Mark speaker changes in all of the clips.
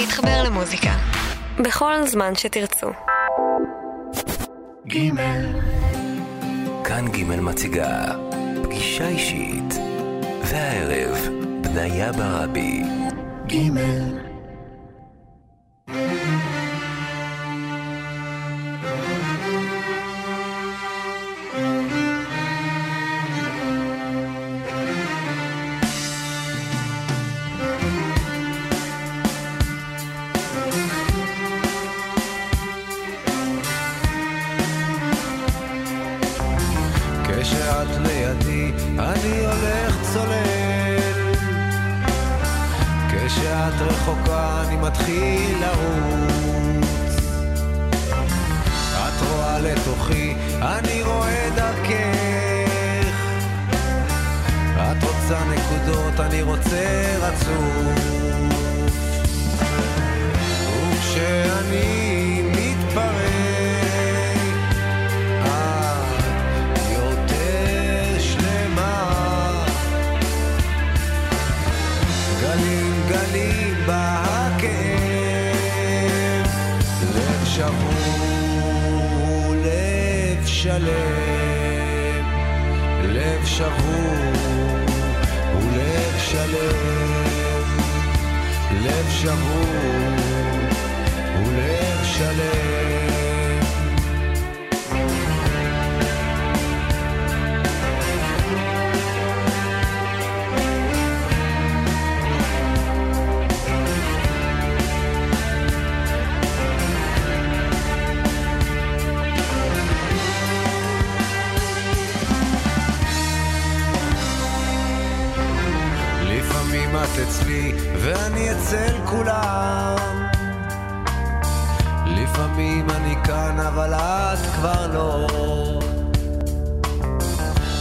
Speaker 1: להתחבר למוזיקה. בכל זמן שתרצו.
Speaker 2: גימל. כאן גימל מציגה פגישה אישית. והערב, בניה ברבי. גימל. ואני אצל כולם. לפעמים אני כאן, אבל את כבר לא.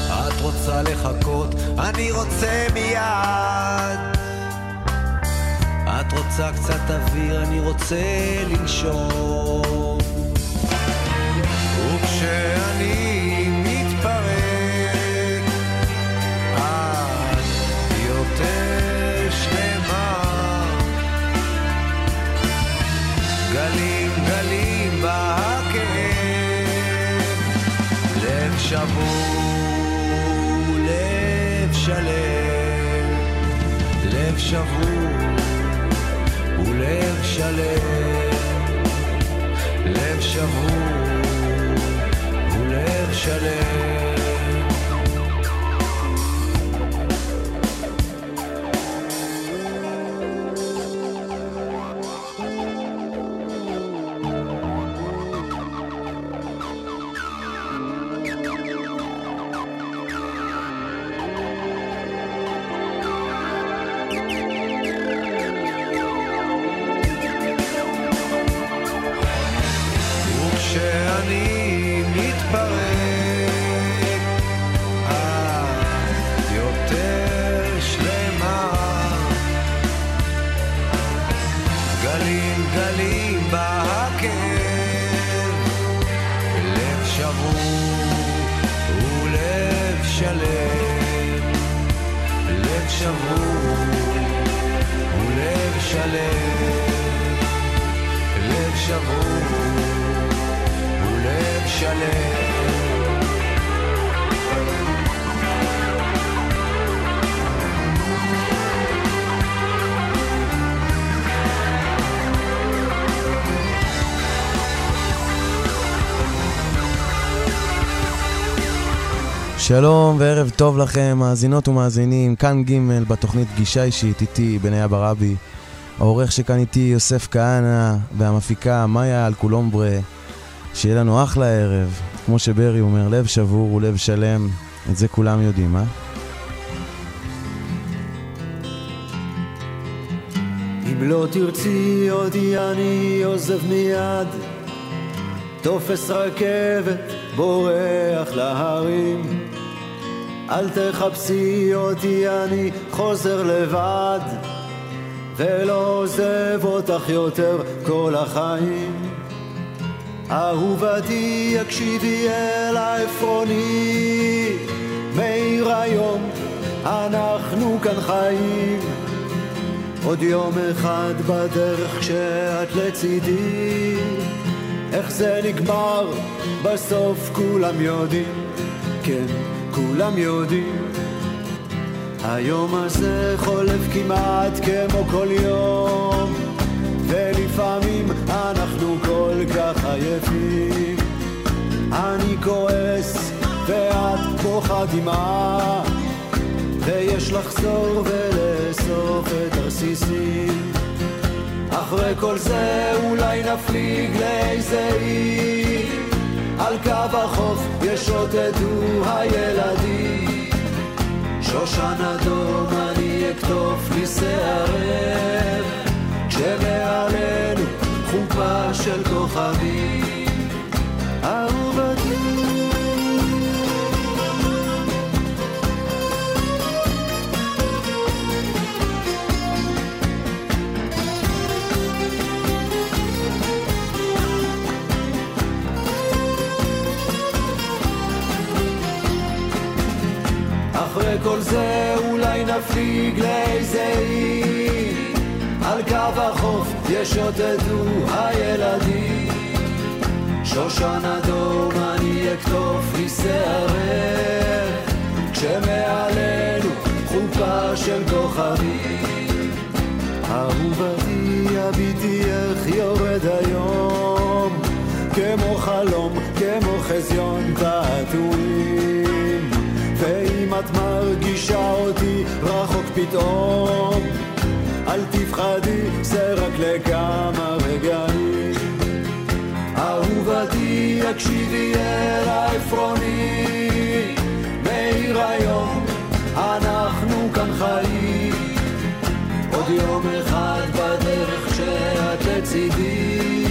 Speaker 2: את רוצה לחכות, אני רוצה מיד. את רוצה קצת אוויר, אני רוצה לנשום. וכשאני... שבור ולב שלם, לב שבור ולב שלם.
Speaker 3: שלום וערב טוב לכם, מאזינות ומאזינים, כאן ג' בתוכנית פגישה אישית איתי, בניה ברבי. העורך שכאן איתי יוסף כהנא, והמפיקה מאיה אלקולומברה. שיהיה לנו אחלה ערב. כמו שברי אומר, לב שבור ולב שלם, את זה כולם יודעים, אה?
Speaker 4: אם לא תרצי אותי אני עוזב מיד, תופס רכבת בורח להרים. אל תחפשי אותי, אני חוזר לבד, ולא עוזב אותך יותר כל החיים. אהובתי, הקשיבי אל העפרוני, מאיר היום, אנחנו כאן חיים.
Speaker 2: עוד יום אחד בדרך כשאת לצידי. איך זה נגמר? בסוף כולם יודעים. כן כולם יודעים. היום הזה חולף כמעט כמו כל יום ולפעמים אנחנו כל כך עייפים. אני כועס ואת בוכה דמעה ויש לחזור ולאסוף את הרסיסים. אחרי כל זה אולי נפליג לאיזה אי על קו החוף ישוטטו הילדים. שושן אדום אני אקטוף לי שערב כשמעלינו חופה של כוכבים. אחרי כל זה אולי נפליג לאיזה אי על קו החוף ישוטטו הילדים. שושן אדום אני אקטוף לי שערר כשמעלינו חופה של כוכבים. אהובתי הביטי איך יורד היום? כמו חלום, כמו חזיון תעתועים ואם את מרגישה אותי רחוק פתאום אל תפחדי, זה רק לכמה רגעים. אהובתי, הקשיבי אל העפרוני. מאיר היום, אנחנו כאן חיים. עוד יום אחד בדרך כשאת לצידי.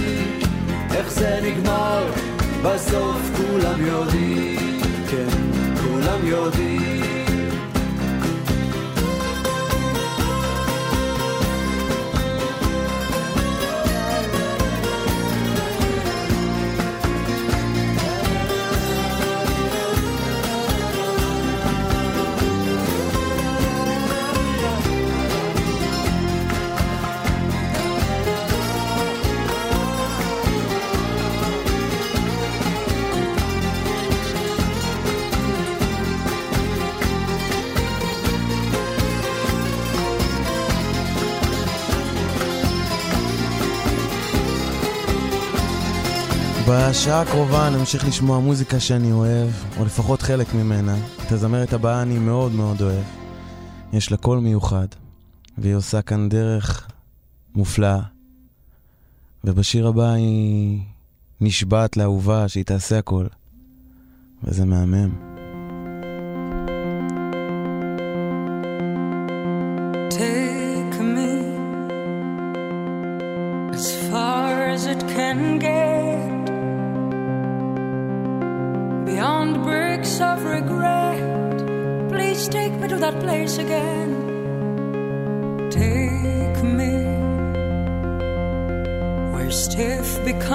Speaker 2: איך זה נגמר, בסוף כולם יודעים, כן, כולם יודעים
Speaker 3: בשעה הקרובה נמשיך לשמוע מוזיקה שאני אוהב, או לפחות חלק ממנה. את הזמרת הבאה אני מאוד מאוד אוהב. יש לה קול מיוחד, והיא עושה כאן דרך מופלאה. ובשיר הבא היא נשבעת לאהובה שהיא תעשה הכל. וזה מהמם.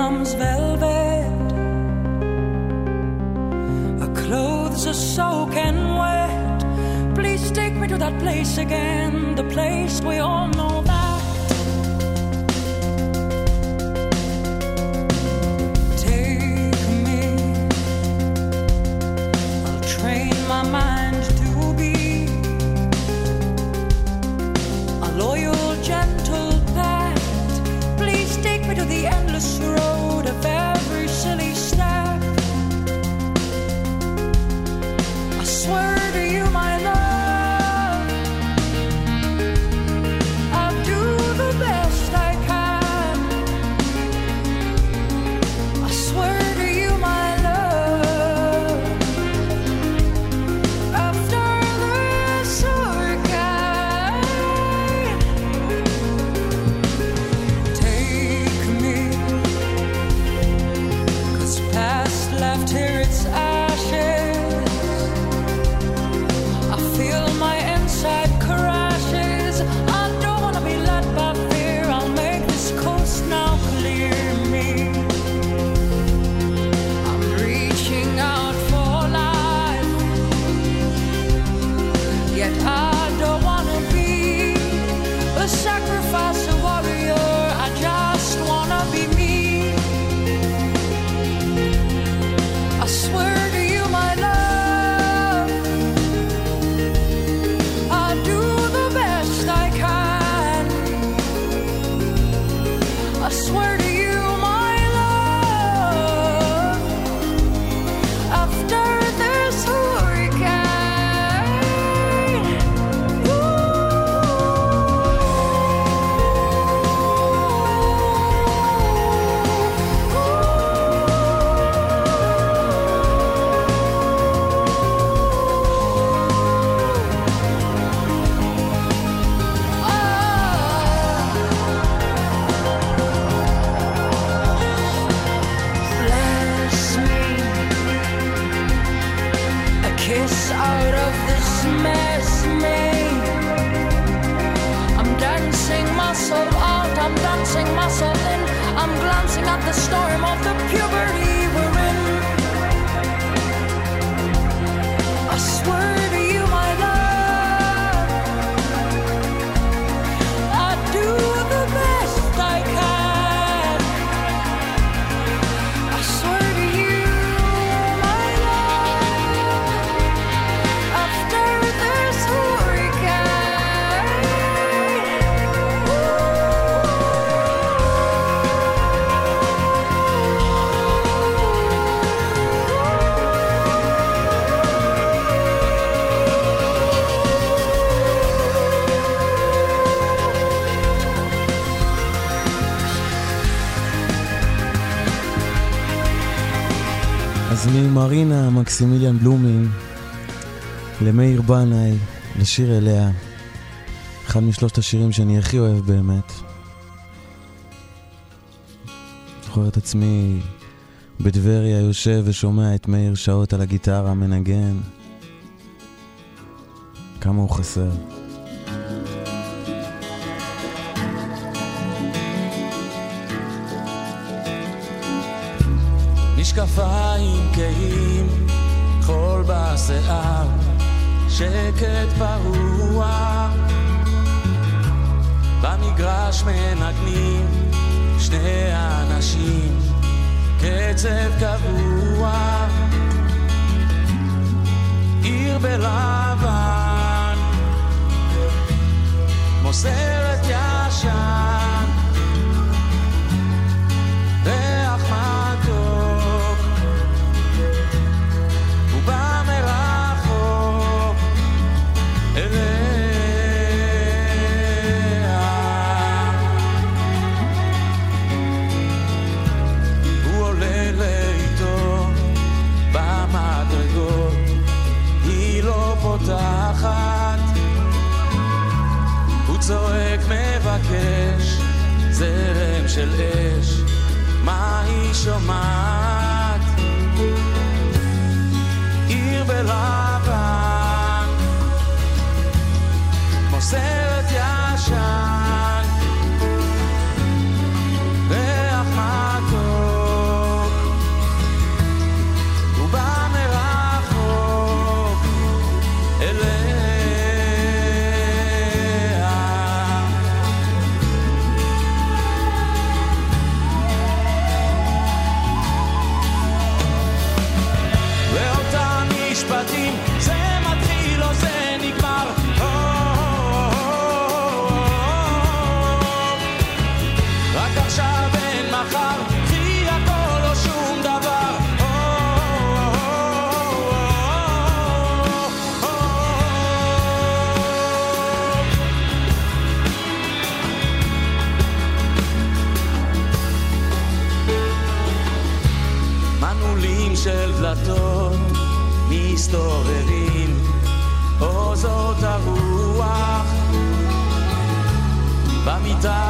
Speaker 5: Becomes velvet. Our clothes are soaking wet. Please take me to that place again, the place we all know that. Take me, I'll train my mind to be a loyal, gentle pet. Please take me to the out of this mess made. I'm dancing myself out, I'm dancing myself in, I'm glancing at the storm of the puberty
Speaker 3: אז ממרינה מקסימיליאן בלומין למאיר בנאי, לשיר אליה, אחד משלושת השירים שאני הכי אוהב באמת. זוכר את עצמי בטבריה יושב ושומע את מאיר שעות על הגיטרה מנגן. כמה הוא חסר.
Speaker 6: משקפיים כהים, חול בשיער, שקט פרוע. במגרש מנגנים שני אנשים, קצב קבוע. עיר בלבן, זרם של אש, מה היא שומעת?
Speaker 3: die.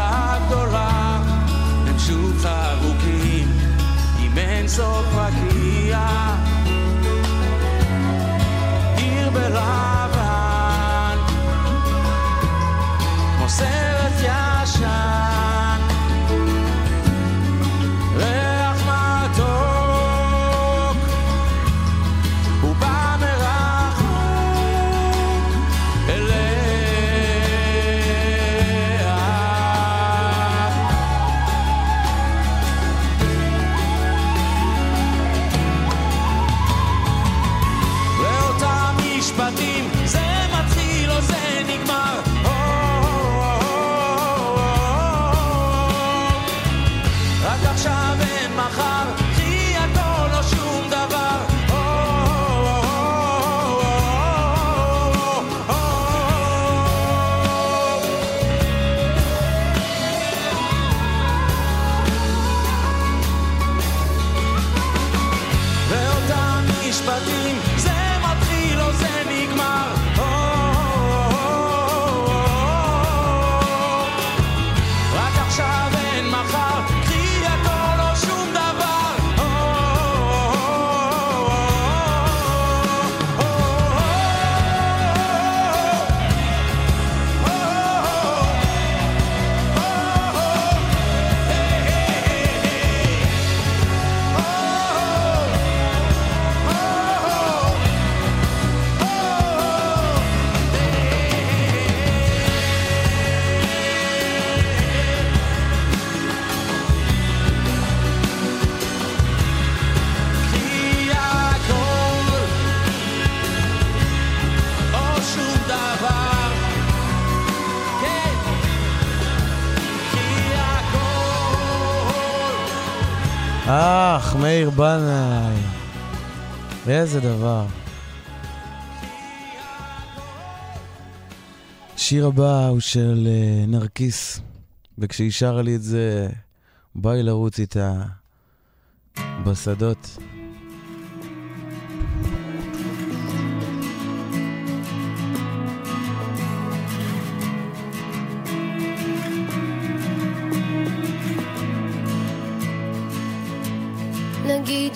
Speaker 3: מאיר בנאי. איזה דבר. השיר הבא הוא של uh, נרקיס, וכשהיא שרה לי את זה, ביי לרוץ איתה בשדות.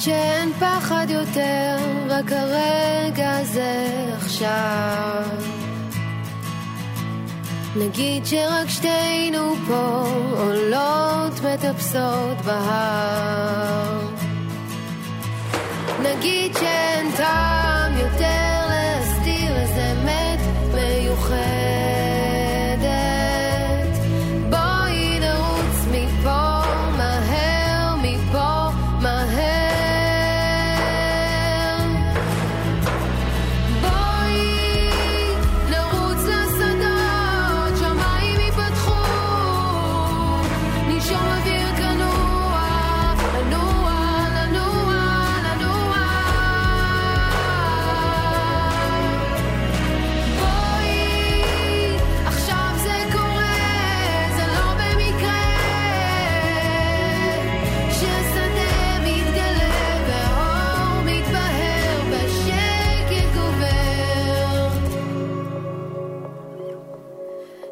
Speaker 7: שאין פחד יותר, רק הרגע הזה עכשיו. נגיד שרק שתינו פה עולות מטפסות בהר. נגיד שאין טעם יותר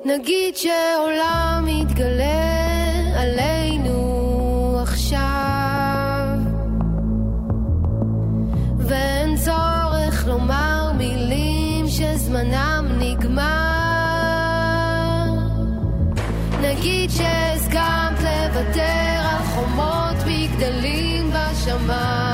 Speaker 7: נגיד שעולם מתגלה עלינו עכשיו. ואין צורך לומר מילים שזמנם נגמר. נגיד שהסכמת לוותר על חומות מגדלים בשמיים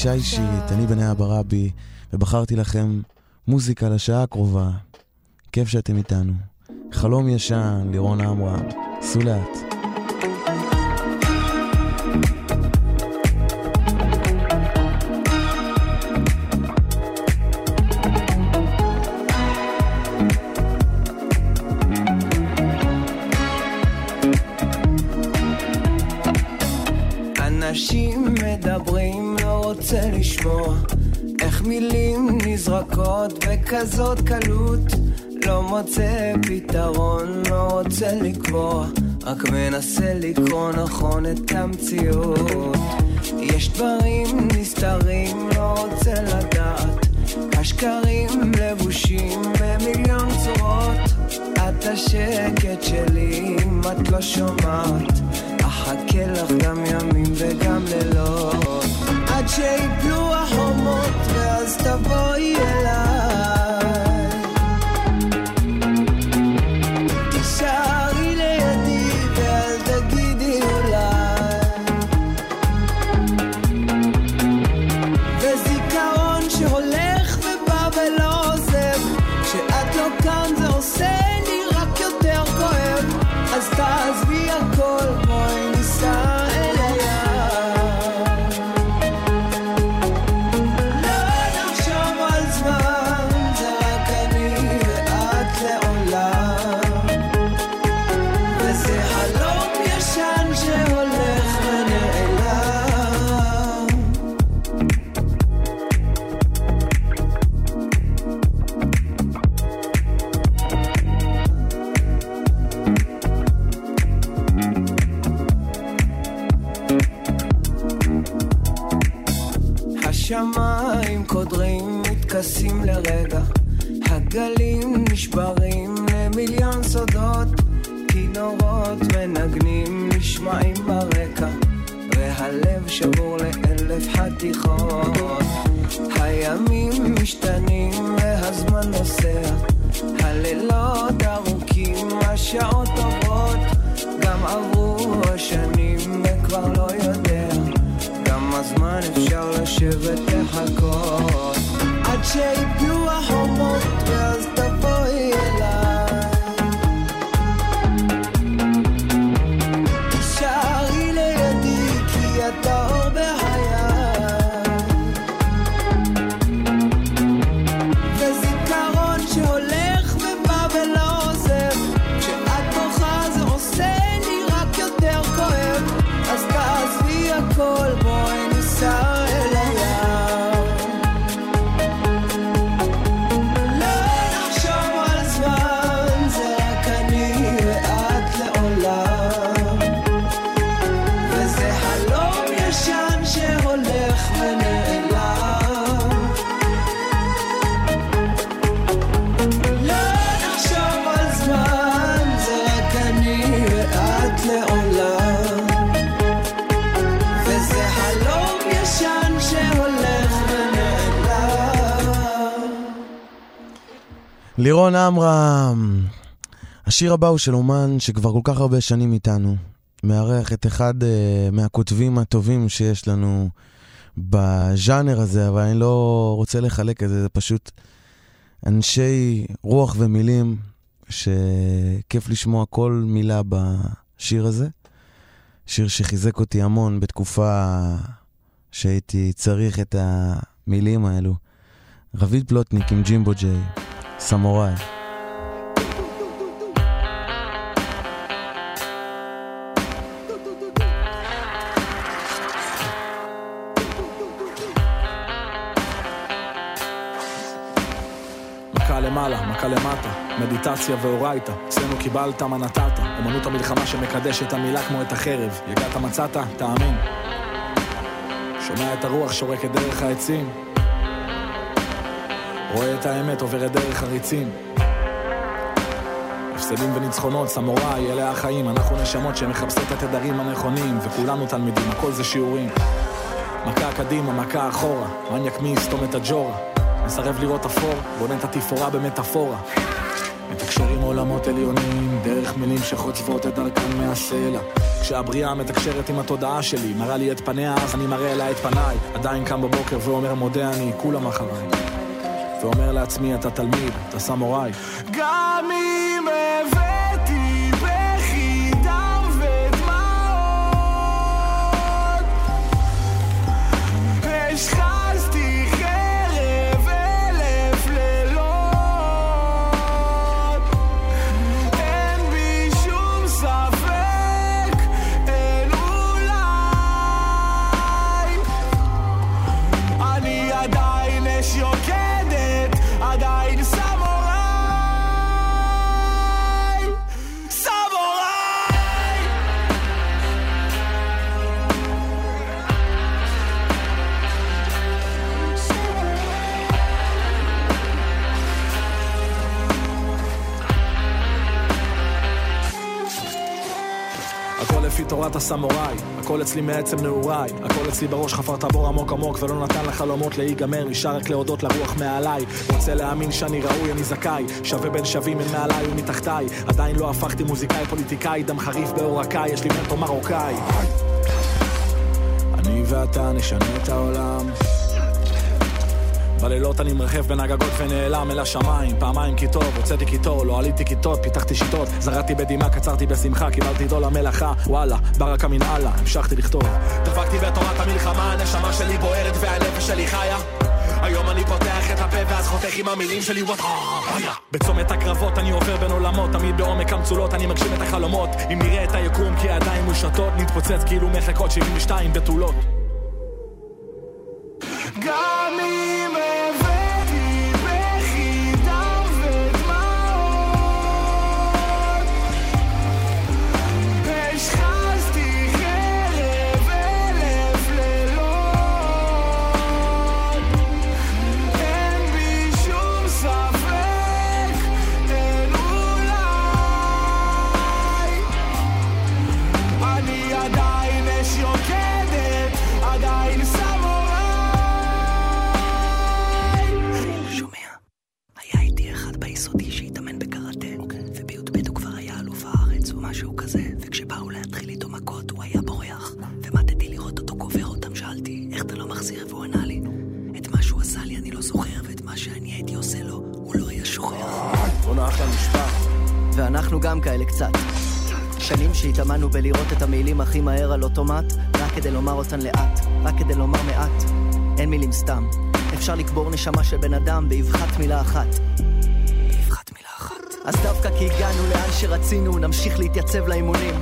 Speaker 3: פגישה אישית, אני בני אברבי, ובחרתי לכם מוזיקה לשעה הקרובה. כיף שאתם איתנו. חלום ישן, לירון עמרם, סעו לאט.
Speaker 8: בכזאת קלות לא מוצא פתרון, לא רוצה לקבוע רק מנסה לקרוא נכון את המציאות. יש דברים נסתרים, לא רוצה לדעת השקרים לבושים במיליון צורות. את השקט שלי אם את לא שומעת אחכה לך גם ימים וגם לילות. עד שיפלו החומות ואז השמיים
Speaker 3: לירון עמרם. השיר הבא הוא של אומן שכבר כל כך הרבה שנים איתנו. מארח את אחד uh, מהכותבים הטובים שיש לנו בז'אנר הזה, אבל אני לא רוצה לחלק את זה, זה פשוט אנשי רוח ומילים שכיף לשמוע כל מילה בשיר הזה. שיר שחיזק אותי המון בתקופה שהייתי צריך את המילים האלו. רביד פלוטניק עם ג'ימבו ג'יי, סמוראי.
Speaker 9: למעלה, מכה למטה, מדיטציה ואורייתא, אצלנו קיבלת מה נתת, אמנות המלחמה שמקדש את המילה כמו את החרב, יגעת מצאת, תאמין. שומע את הרוח שורקת דרך העצים, רואה את האמת עוברת דרך הריצים. הפסדים וניצחונות, סמוראי, אלה החיים, אנחנו נשמות שמחפשות את התדרים הנכונים, וכולנו תלמידים, הכל זה שיעורים. מכה קדימה, מכה אחורה, מניאק מי יסתום את הג'ורה. מסרב לראות אפור, בונה את התפאורה במטאפורה. מתקשר עם עולמות עליונים, דרך מילים שחוצבות את דרכן מהסלע. כשהבריאה מתקשרת עם התודעה שלי, מראה לי את פניה, אז אני מראה לה את פניי. עדיין קם בבוקר ואומר מודה אני, כולם אחריי. ואומר לעצמי, אתה תלמיד, אתה סמוראי.
Speaker 6: גם אם
Speaker 9: הסמוראי, הכל אצלי מעצם נעוריי, הכל אצלי בראש חפר את הבור עמוק עמוק ולא נתן לחלומות להיגמר, נשאר רק להודות לרוח מעליי, רוצה להאמין שאני ראוי, אני זכאי, שווה בין שווים, אין מעליי ומתחתיי, עדיין לא הפכתי מוזיקאי פוליטיקאי, דם חריף בעורקיי, יש לי מנטור מרוקאי. אני ואתה נשנה את העולם. בלילות אני מרחב בין הגגות ונעלם אל השמיים. פעמיים כי טוב, הוצאתי קיטור, לא עליתי כיתות, פיתחתי שיטות. זרעתי בדמעה, קצרתי בשמחה, קיבלתי דול למלאכה. וואלה, ברקה מן אללה, המשכתי לכתוב.
Speaker 6: דבקתי בתורת המלחמה, הנשמה שלי בוערת והנפש שלי חיה. היום אני פותח את הפה ואז חותך עם המילים שלי וואט
Speaker 9: בצומת הקרבות אני עובר בין עולמות, תמיד בעומק המצולות אני מגשים את החלומות. אם נראה את היקום כי הידיים מושטות, נתפוצץ כאילו מחלקות 72 בתולות
Speaker 10: בלראות את המילים הכי מהר על אוטומט, רק כדי לומר אותן לאט, רק כדי לומר מעט. אין מילים סתם. אפשר לקבור נשמה של בן אדם באבחת מילה אחת. באבחת מילה אחת. אז דווקא כי הגענו לאן שרצינו, נמשיך להתייצב לאימונים.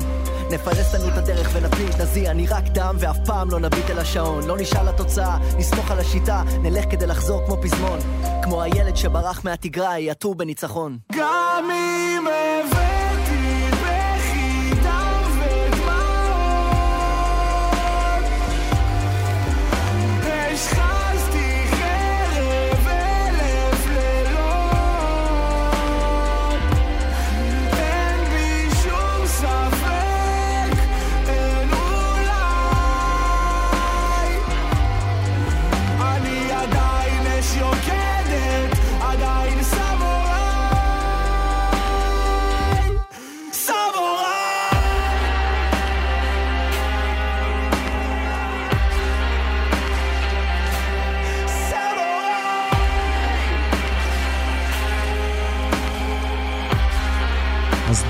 Speaker 10: נפלס לנו את הדרך הזי, אני רק דם ואף פעם לא נביט אל השעון. לא נשאל לתוצאה, נסמוך על השיטה, נלך כדי לחזור כמו פזמון. כמו הילד שברח מהתגרה, יעטור בניצחון.
Speaker 2: גם אם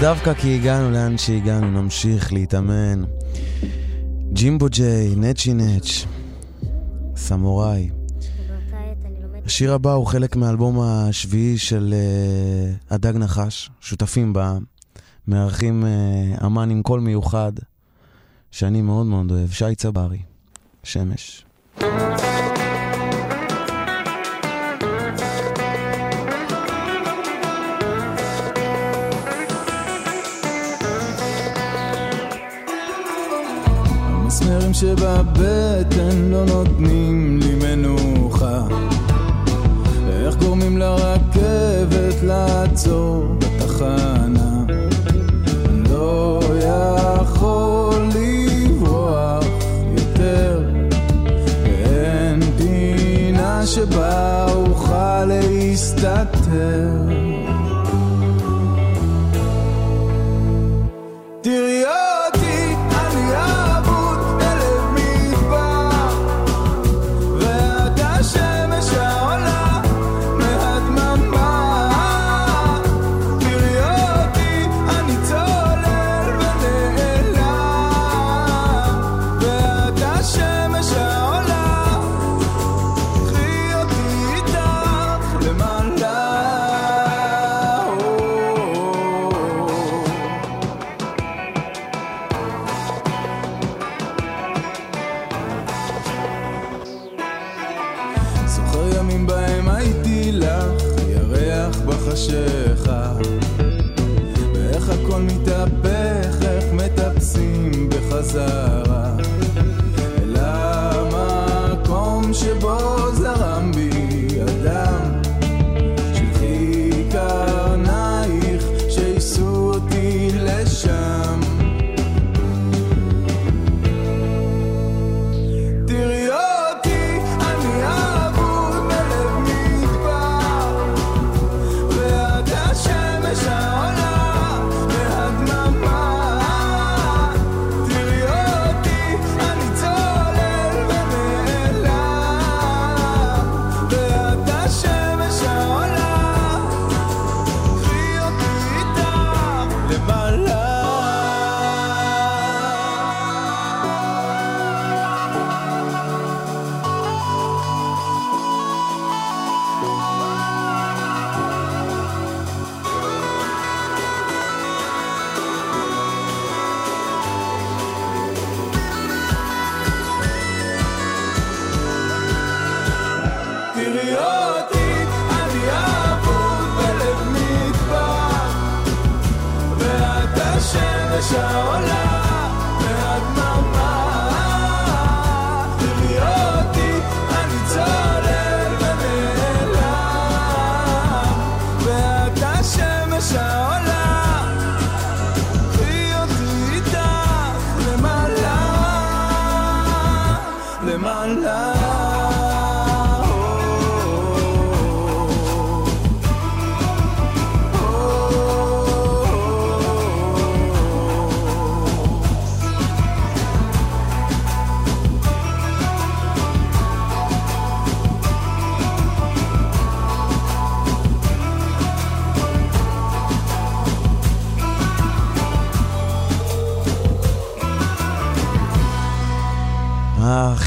Speaker 3: דווקא כי הגענו לאן שהגענו, נמשיך להתאמן. ג'ימבו ג'יי, נצ'י נץ', סמוראי. השיר הבא הוא חלק מהאלבום השביעי של uh, הדג נחש, שותפים בה, מארחים uh, אמן עם קול מיוחד, שאני מאוד מאוד אוהב, שי צברי, שמש.
Speaker 11: המסמרים שבבטן לא נותנים לי מנוחה. איך גורמים לרכבת לעצור בתחנה? לא יכול לברוח יותר. ואין פינה שבה אוכל להסתתר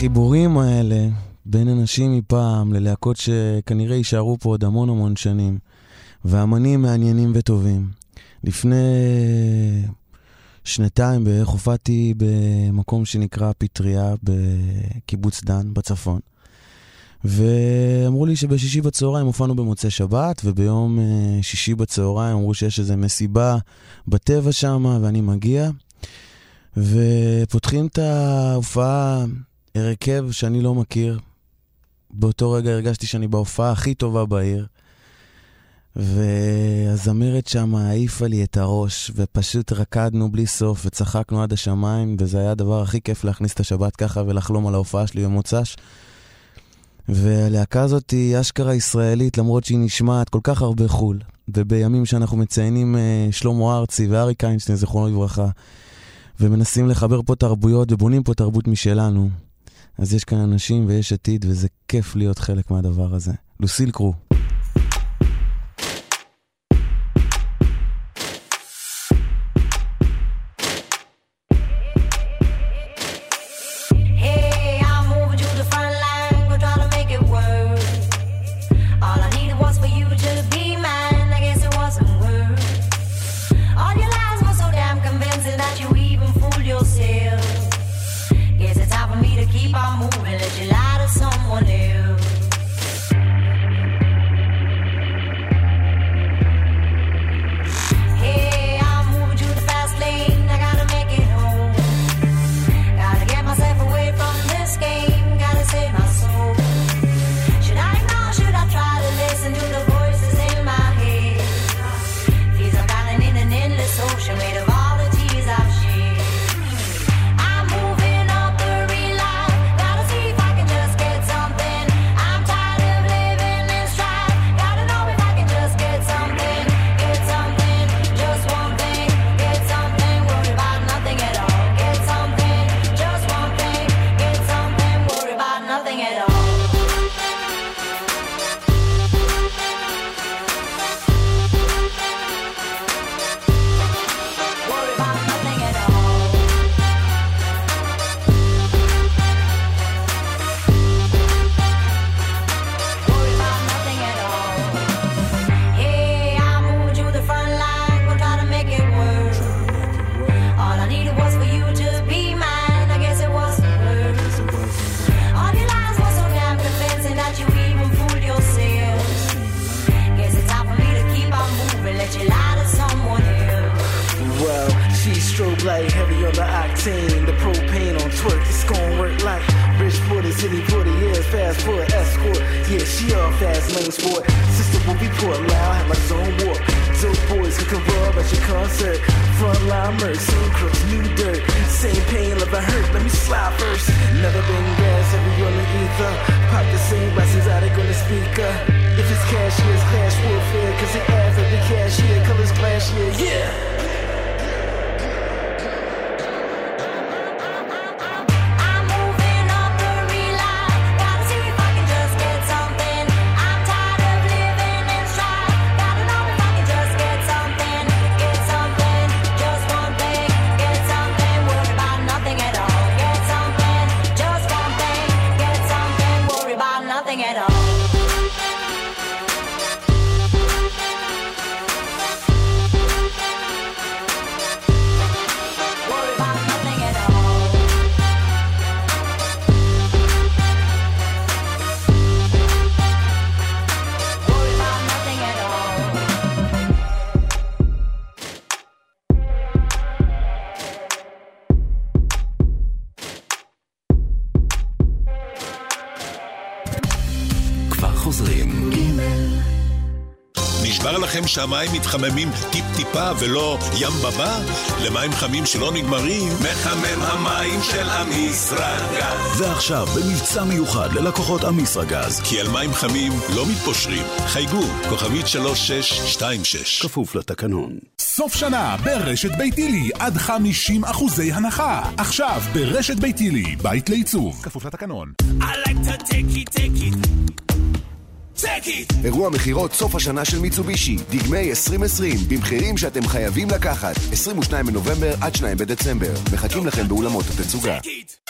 Speaker 3: החיבורים האלה בין אנשים מפעם ללהקות שכנראה יישארו פה עוד המון המון שנים, ואמנים מעניינים וטובים. לפני שנתיים בערך הופעתי במקום שנקרא פטריה בקיבוץ דן בצפון. ואמרו לי שבשישי בצהריים הופענו במוצאי שבת, וביום אה, שישי בצהריים אמרו שיש איזו מסיבה בטבע שם, ואני מגיע. ופותחים את ההופעה, הרכב שאני לא מכיר. באותו רגע הרגשתי שאני בהופעה הכי טובה בעיר. והזמרת שם העיפה לי את הראש, ופשוט רקדנו בלי סוף, וצחקנו עד השמיים, וזה היה הדבר הכי כיף להכניס את השבת ככה ולחלום על ההופעה שלי במוצ"ש. והלהקה הזאת היא אשכרה ישראלית, למרות שהיא נשמעת כל כך הרבה חו"ל. ובימים שאנחנו מציינים uh, שלמה ארצי ואריק איינשטיין, זיכרונו לברכה, ומנסים לחבר פה תרבויות ובונים פה תרבות משלנו, אז יש כאן אנשים ויש עתיד, וזה כיף להיות חלק מהדבר הזה. לוסיל קרו.
Speaker 12: Yeah, fast foot, escort. Yeah, she all fast lane sport. Sister will be put loud, have my zone walk. Dope boys who can rub at your concert. Frontline merc, same crooks, new dirt. Same pain, love and hurt, let me slide first. Never been grass, every on the ether. Pop the same blessings out on the speaker. If it's cash, it's clash warfare, cause it adds up the cash, yeah, colors clash, yeah, yeah.
Speaker 13: שהמים מתחממים טיפ-טיפה ולא ים בבא? למים חמים שלא נגמרים? מחמם המים של אמיסרגז.
Speaker 14: ועכשיו, במבצע מיוחד ללקוחות אמיסרגז.
Speaker 13: כי על מים חמים לא מתפושרים. חייגו, כוכבית 3626.
Speaker 14: כפוף לתקנון.
Speaker 15: סוף שנה ברשת ביתילי עד 50 אחוזי הנחה. עכשיו ברשת ביתילי, בית לעיצוב. כפוף לתקנון.
Speaker 2: I like to take it, take it.
Speaker 16: אירוע מכירות סוף השנה של מיצובישי, דגמי 2020, במחירים שאתם חייבים לקחת. 22 בנובמבר עד 2 בדצמבר. מחכים לכם באולמות התצוגה.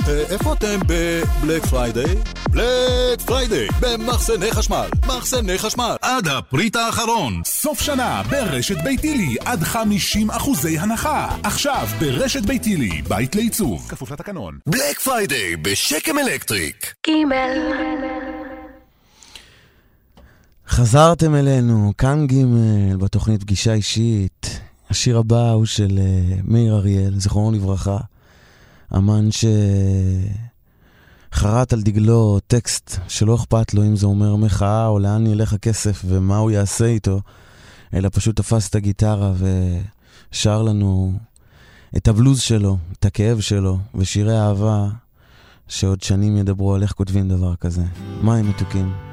Speaker 17: אה, איפה אתם ב Black Friday? Black Friday, במחסני חשמל. מחסני חשמל.
Speaker 15: עד הפריט האחרון. סוף שנה ברשת ביתילי, עד 50 אחוזי הנחה. עכשיו ברשת ביתילי, בית לעיצוב. כפוף לתקנון.
Speaker 18: בלק פריידיי בשקם אלקטריק.
Speaker 1: גימל.
Speaker 3: חזרתם אלינו, כאן ג' בתוכנית פגישה אישית. השיר הבא הוא של uh, מאיר אריאל, זיכרונו לברכה. אמן שחרט על דגלו טקסט שלא אכפת לו אם זה אומר מחאה או לאן ילך הכסף ומה הוא יעשה איתו, אלא פשוט תפס את הגיטרה ושר לנו את הבלוז שלו, את הכאב שלו, ושירי אהבה שעוד שנים ידברו על איך כותבים דבר כזה. מים מתוקים.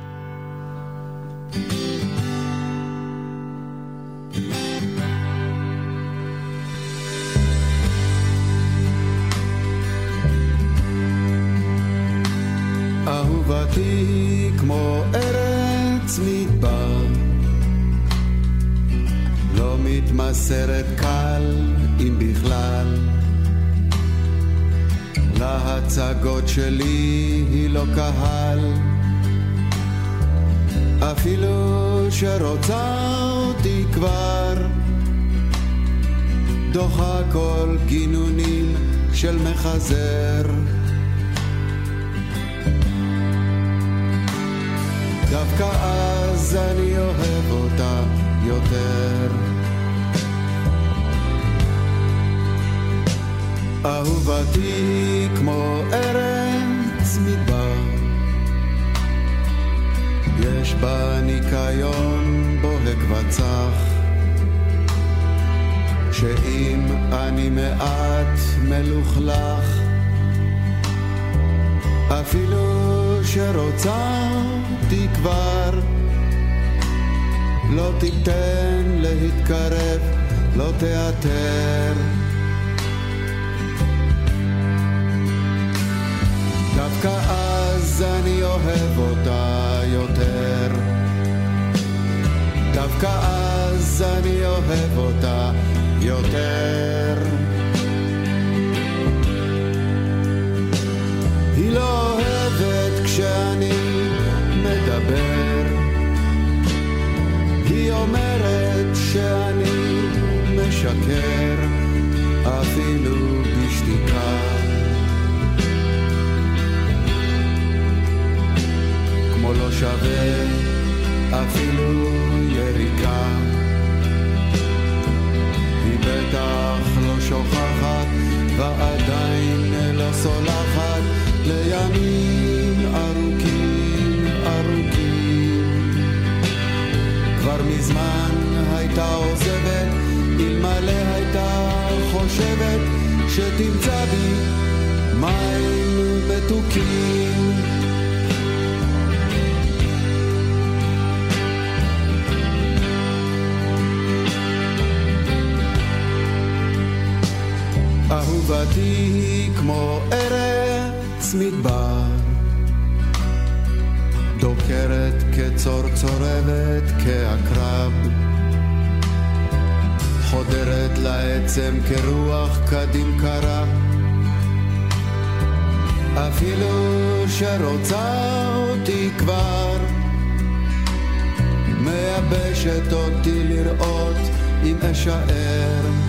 Speaker 19: אהובתי כמו ארץ מדבר. לא מתמסרת קל אם בכלל. להצגות שלי היא לא קהל אפילו שרוצה אותי כבר דוחה כל גינונים של מחזר דווקא אז אני אוהב אותה יותר. אהובתי כמו ארץ יש בה ניקיון בוהק וצח, שאם אני מעט מלוכלך, אפילו שרוצה כבר לא תיתן להתקרב, לא תיעתר. דווקא אז אני אוהב אותה יותר. דווקא אז אני אוהב אותה יותר. היא לא אוהבת כשאני מדבר. היא אומרת שאני משקר, אפילו בשתיקה. כמו לא שווה אפילו יריקה. היא בטח לא שוכחת ועדיין לא סולחת לימים ארוכים ארוכים. כבר מזמן הייתה עוזבת, אלמלא הייתה חושבת שתמצא בי מים מתוקים. אהובתי היא כמו ארץ מדבר, דוקרת כצור צורבת כעקרב, חודרת לעצם כרוח קדים קרה, אפילו שרוצה אותי כבר, מייבשת אותי לראות אם אשאר.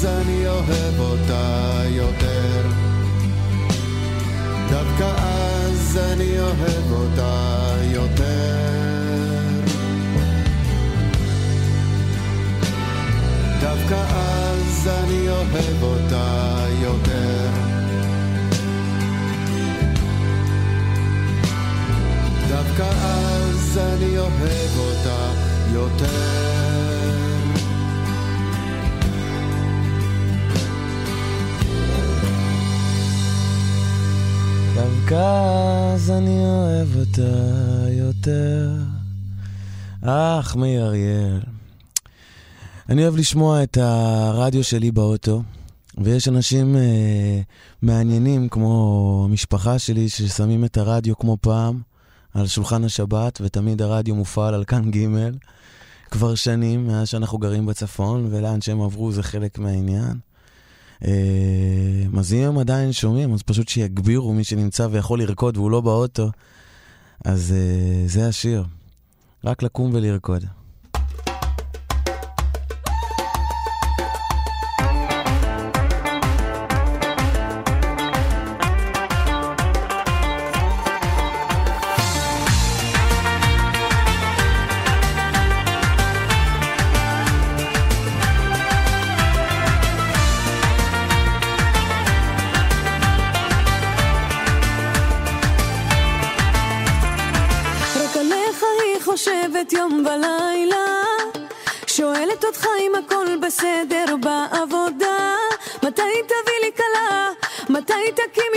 Speaker 19: אז אני אוהב אותה יותר. דווקא אז אני אוהב אותה יותר. דווקא אז אני אוהב אותה יותר. דווקא אז אני אוהב אותה יותר.
Speaker 3: אז אני אוהב אותה יותר. אך, אריאל. אני אוהב לשמוע את הרדיו שלי באוטו, ויש אנשים אה, מעניינים, כמו המשפחה שלי, ששמים את הרדיו כמו פעם על שולחן השבת, ותמיד הרדיו מופעל על כאן ג'. כבר שנים, מאז שאנחנו גרים בצפון, ולאן שהם עברו זה חלק מהעניין. אה, אז אם הם עדיין שומעים, אז פשוט שיגבירו מי שנמצא ויכול לרקוד והוא לא באוטו. אז אה, זה השיר. רק לקום ולרקוד.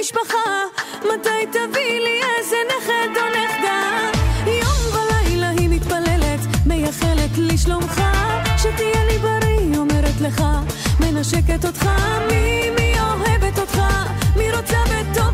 Speaker 20: משפחה? מתי תביא לי איזה נכד או נכדה? יום ולילה היא מתפללת, מייחלת לשלומך שתהיה לי בריא, אומרת לך מנשקת אותך מי מי אוהבת אותך? מי רוצה בטובתך?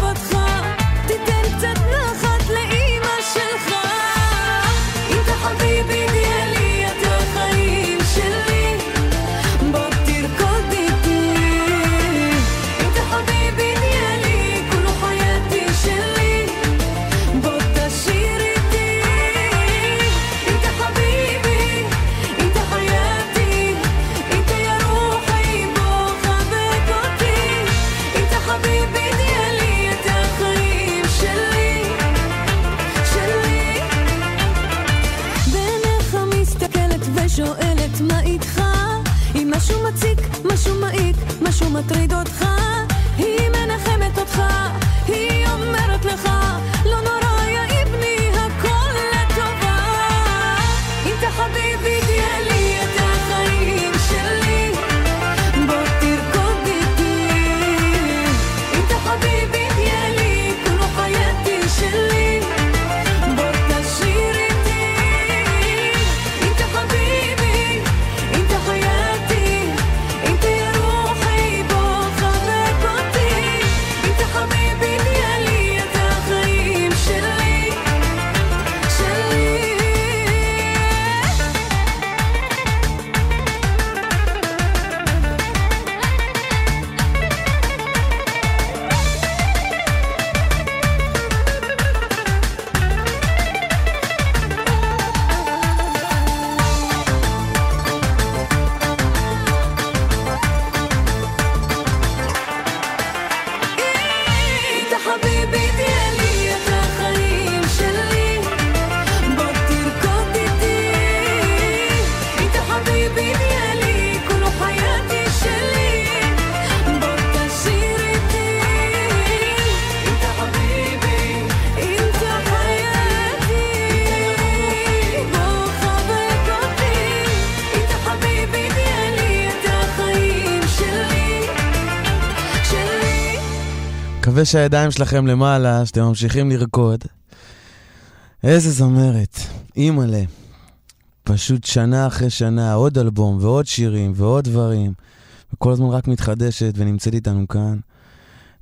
Speaker 3: שהידיים שלכם למעלה, שאתם ממשיכים לרקוד. איזה זמרת, אימא'לה. פשוט שנה אחרי שנה, עוד אלבום ועוד שירים ועוד דברים. וכל הזמן רק מתחדשת ונמצאת איתנו כאן.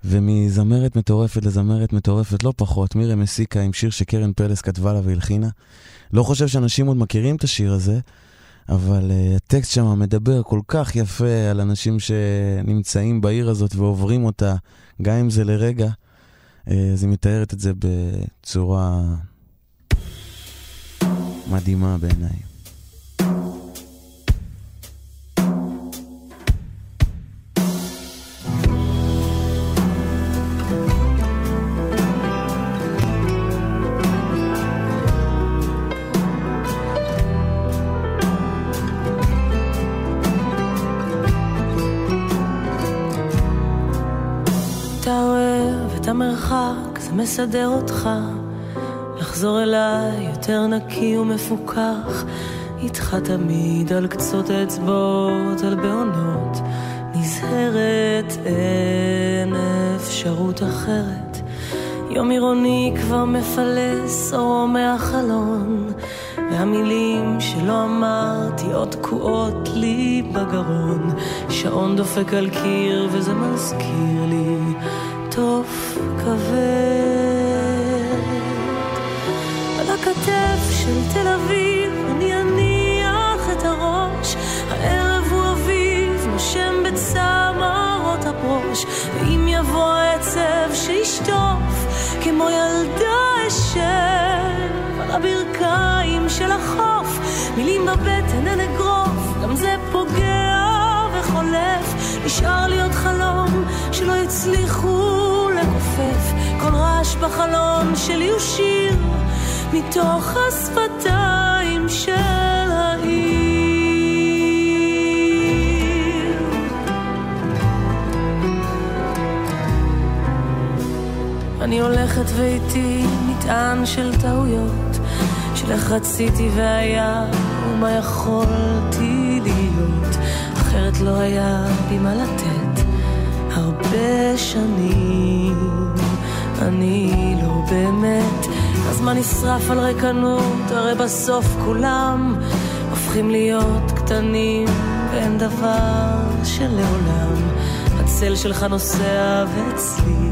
Speaker 3: ומזמרת מטורפת לזמרת מטורפת לא פחות, מירם מסיקה עם שיר שקרן פלס כתבה לה והלחינה. לא חושב שאנשים עוד מכירים את השיר הזה, אבל uh, הטקסט שם מדבר כל כך יפה על אנשים שנמצאים בעיר הזאת ועוברים אותה, גם אם זה לרגע. Uh, אז היא מתארת את זה בצורה מדהימה בעיניי.
Speaker 21: מסדר אותך. לחזור אליי יותר נקי ומפוכח. איתך תמיד על קצות אצבעות, על בעונות. נזהרת, אין אפשרות אחרת. יום עירוני כבר מפלס אור מהחלון, והמילים שלא אמרתי עוד תקועות לי בגרון. שעון דופק על קיר וזה מזכיר לי תוף כבד. של תל אביב, אני אניח את
Speaker 3: הראש, הערב הוא אביב, נושם בצמרות הברוש, ואם יבוא העצב שישטוף,
Speaker 21: כמו ילדה אשב על הברכיים של החוף, מילים בבטן אין אגרוף, גם זה פוגע וחולף, נשאר לי עוד חלום שלא הצליחו לכופף, כל רעש בחלום שלי הוא שיר מתוך השפתיים של העיר. אני הולכת ואיתי מטען של טעויות, של איך רציתי והיה ומה יכולתי להיות, אחרת לא היה בי מה לתת הרבה שנים. אני לא באמת, הזמן נשרף על ריקנות, הרי בסוף כולם הופכים להיות קטנים, ואין דבר שלעולם. הצל שלך נוסע ואצלי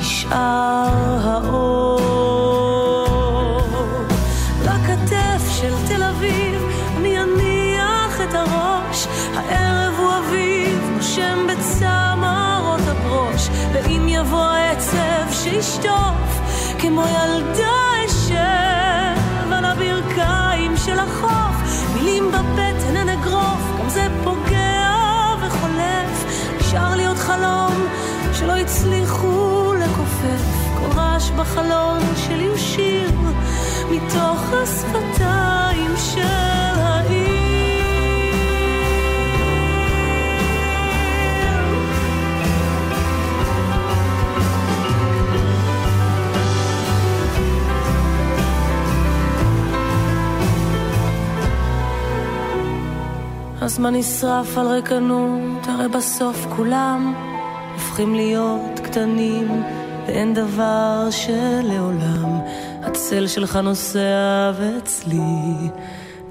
Speaker 21: נשאר האור. לכתף של תל אביב אני אניח את הראש, הערב הוא אביב, נושם בצמרות הברוש, ואם יבוא העצב שישטוף, כמו ילדה אשב על הברכיים של החוף, מילים בבטן אין אגרוף, גם זה פוגע וחולף, נשאר לי עוד חלום שלא הצליחו לכופף, כל רעש בחלון שלי הוא שיר מתוך השפתיים של העיר. הזמן נשרף על ריקנות, הרי בסוף כולם הופכים להיות קטנים, ואין דבר שלעולם הצל שלך נוסע ואצלי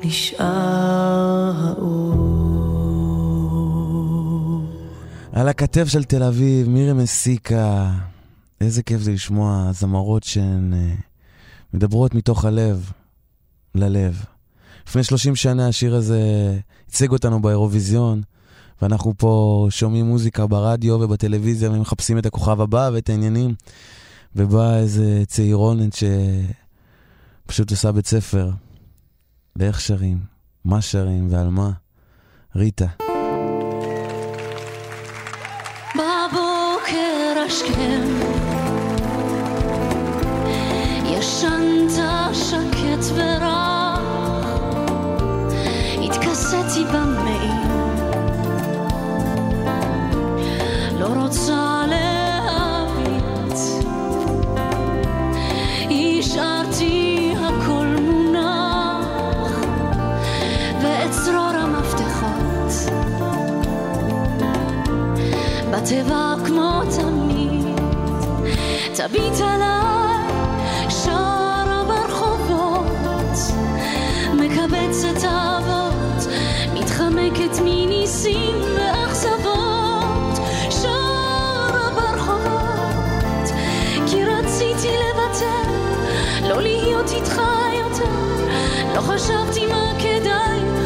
Speaker 21: נשאר האור.
Speaker 3: על הכתף של תל אביב, מירי מסיקה. איזה כיף זה לשמוע זמרות שהן אה, מדברות מתוך הלב ללב. לפני 30 שנה השיר הזה ייצג אותנו באירוויזיון, ואנחנו פה שומעים מוזיקה ברדיו ובטלוויזיה ומחפשים את הכוכב הבא ואת העניינים. ובאה איזה צעירונת שפשוט עושה בית ספר באיך שרים, מה שרים ועל מה. ריטה.
Speaker 22: בבוקר השכם בטבע כמו תמיד, תביט עליי, שרה ברחובות, מקבצת אהבות, מתחמקת מניסים ואכזבות, שרה ברחובות, כי רציתי לוותר, לא להיות איתך יותר, לא חשבתי מה כדאי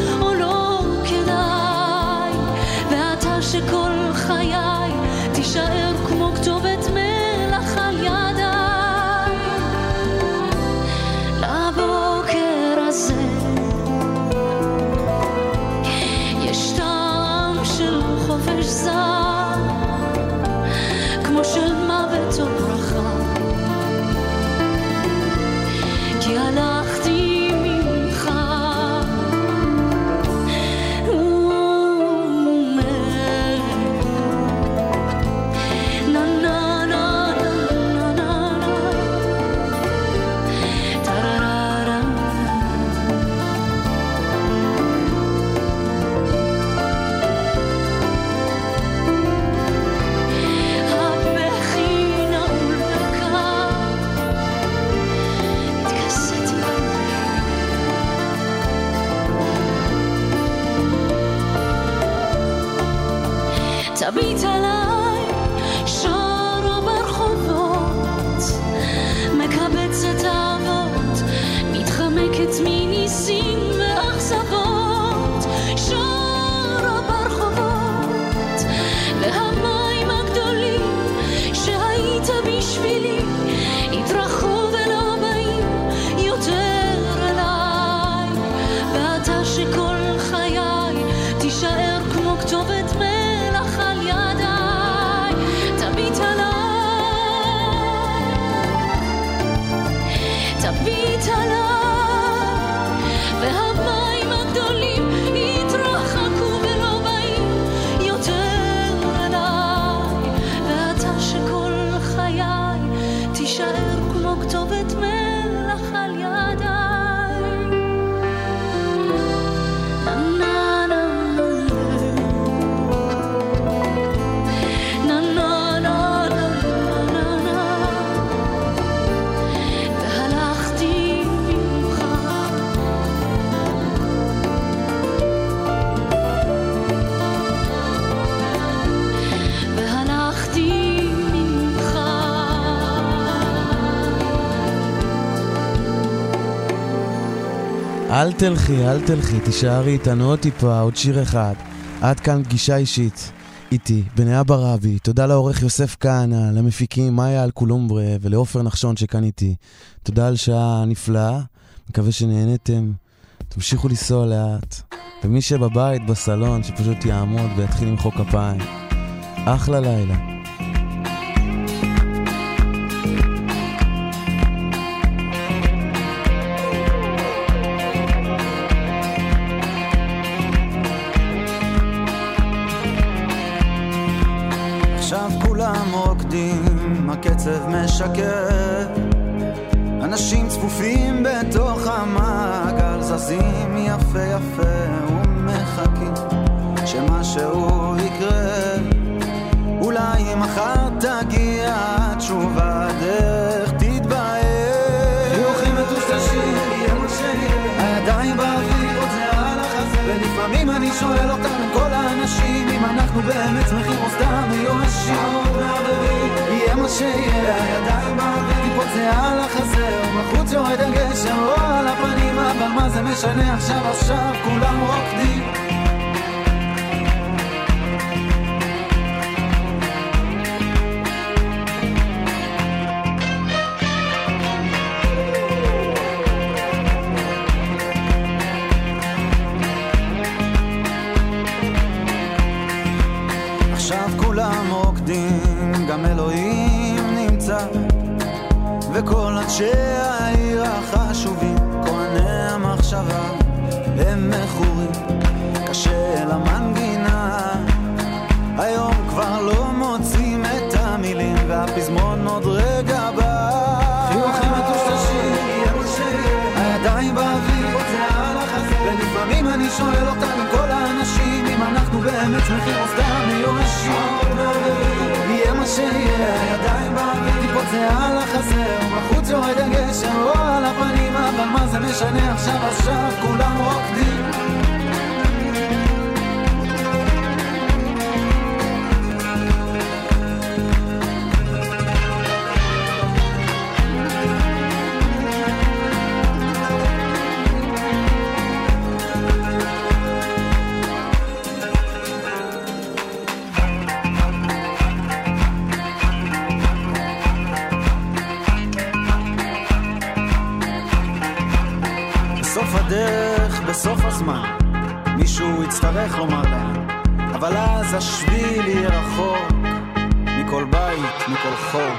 Speaker 3: אל תלכי, אל תלכי, תישארי איתנו עוד טיפה, עוד שיר אחד. עד כאן פגישה אישית. איתי, בניה ברבי, תודה לעורך יוסף כהנא, למפיקים מאיה אלקולומברה ולעופר נחשון שכאן איתי. תודה על שעה נפלאה, מקווה שנהנתם. תמשיכו לנסוע לאט. ומי שבבית, בסלון, שפשוט יעמוד ויתחיל למחוא כפיים. אחלה לילה.
Speaker 23: הקצב משקר. אנשים צפופים בתוך המעגל, זזים יפה יפה ומחכים שמשהו יקרה. אולי מחר תגיע התשובה, הדרך תתבהר. חיוכים מטושטשים, יהיה מה שיהיה. הידיים באוויר, עוד זה על החזה. ולפעמים אני שואל אותם, כל האנשים, אם אנחנו באמת שמחים או סתם מיואשים. שיהיה. הידיים באוויר, טיפות זה על החזה. ובחוץ יורד הגשם, או על הפנים, אבל מה זה משנה עכשיו, עכשיו כולם רוקדים. וכל אנשי העיר החשובים, כהני המחשבה, הם מכורים קשה למנגינה. היום כבר לא מוצאים את המילים והפזמון עוד רגע בא. חיוכים מטושטשים, הידיים באוויר, ולפעמים אני שואל אותם, עם כל האנשים אם אנחנו באמת שמחים או סתם מיואשים. יהיה מה שיהיה, הידיים באוויר, טיפות זה על החזה ובחוץ יורד הגשם או על הפנים אבל מה זה משנה? עכשיו עכשיו כולם רוקדים הדרך, בסוף הזמן, מישהו יצטרך לומר להם, אבל אז השביל יהיה רחוק מכל בית, מכל חור.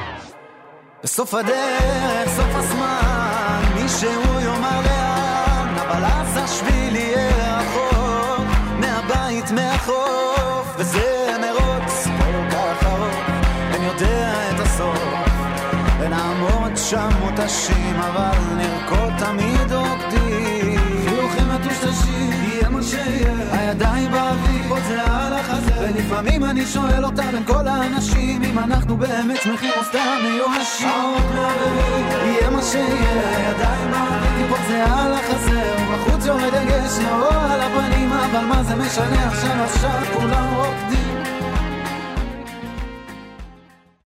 Speaker 23: בסוף הדרך, סוף הזמן, מישהו יאמר לאן, אבל אז השביל יהיה רחוק מהבית, מהחוף, וזה מרוץ כל כך ארוך, אין יודע את הסוף. ונעמוד שם מותשים, אבל נרקוד תמיד רוקדים. מטושטשים, יהיה מה שיהיה. הידיים באוויר, עוד זה על החזה. ולפעמים אני שואל אותם, בין כל האנשים, אם אנחנו באמת שמחים או סתם מיואשים. יהיה מה שיהיה. הידיים באוויר, טיפות זה על החזה. ובחוץ יורד הגשם, או על הפנים, אבל מה זה משנה עכשיו, עכשיו כולם רוקדים.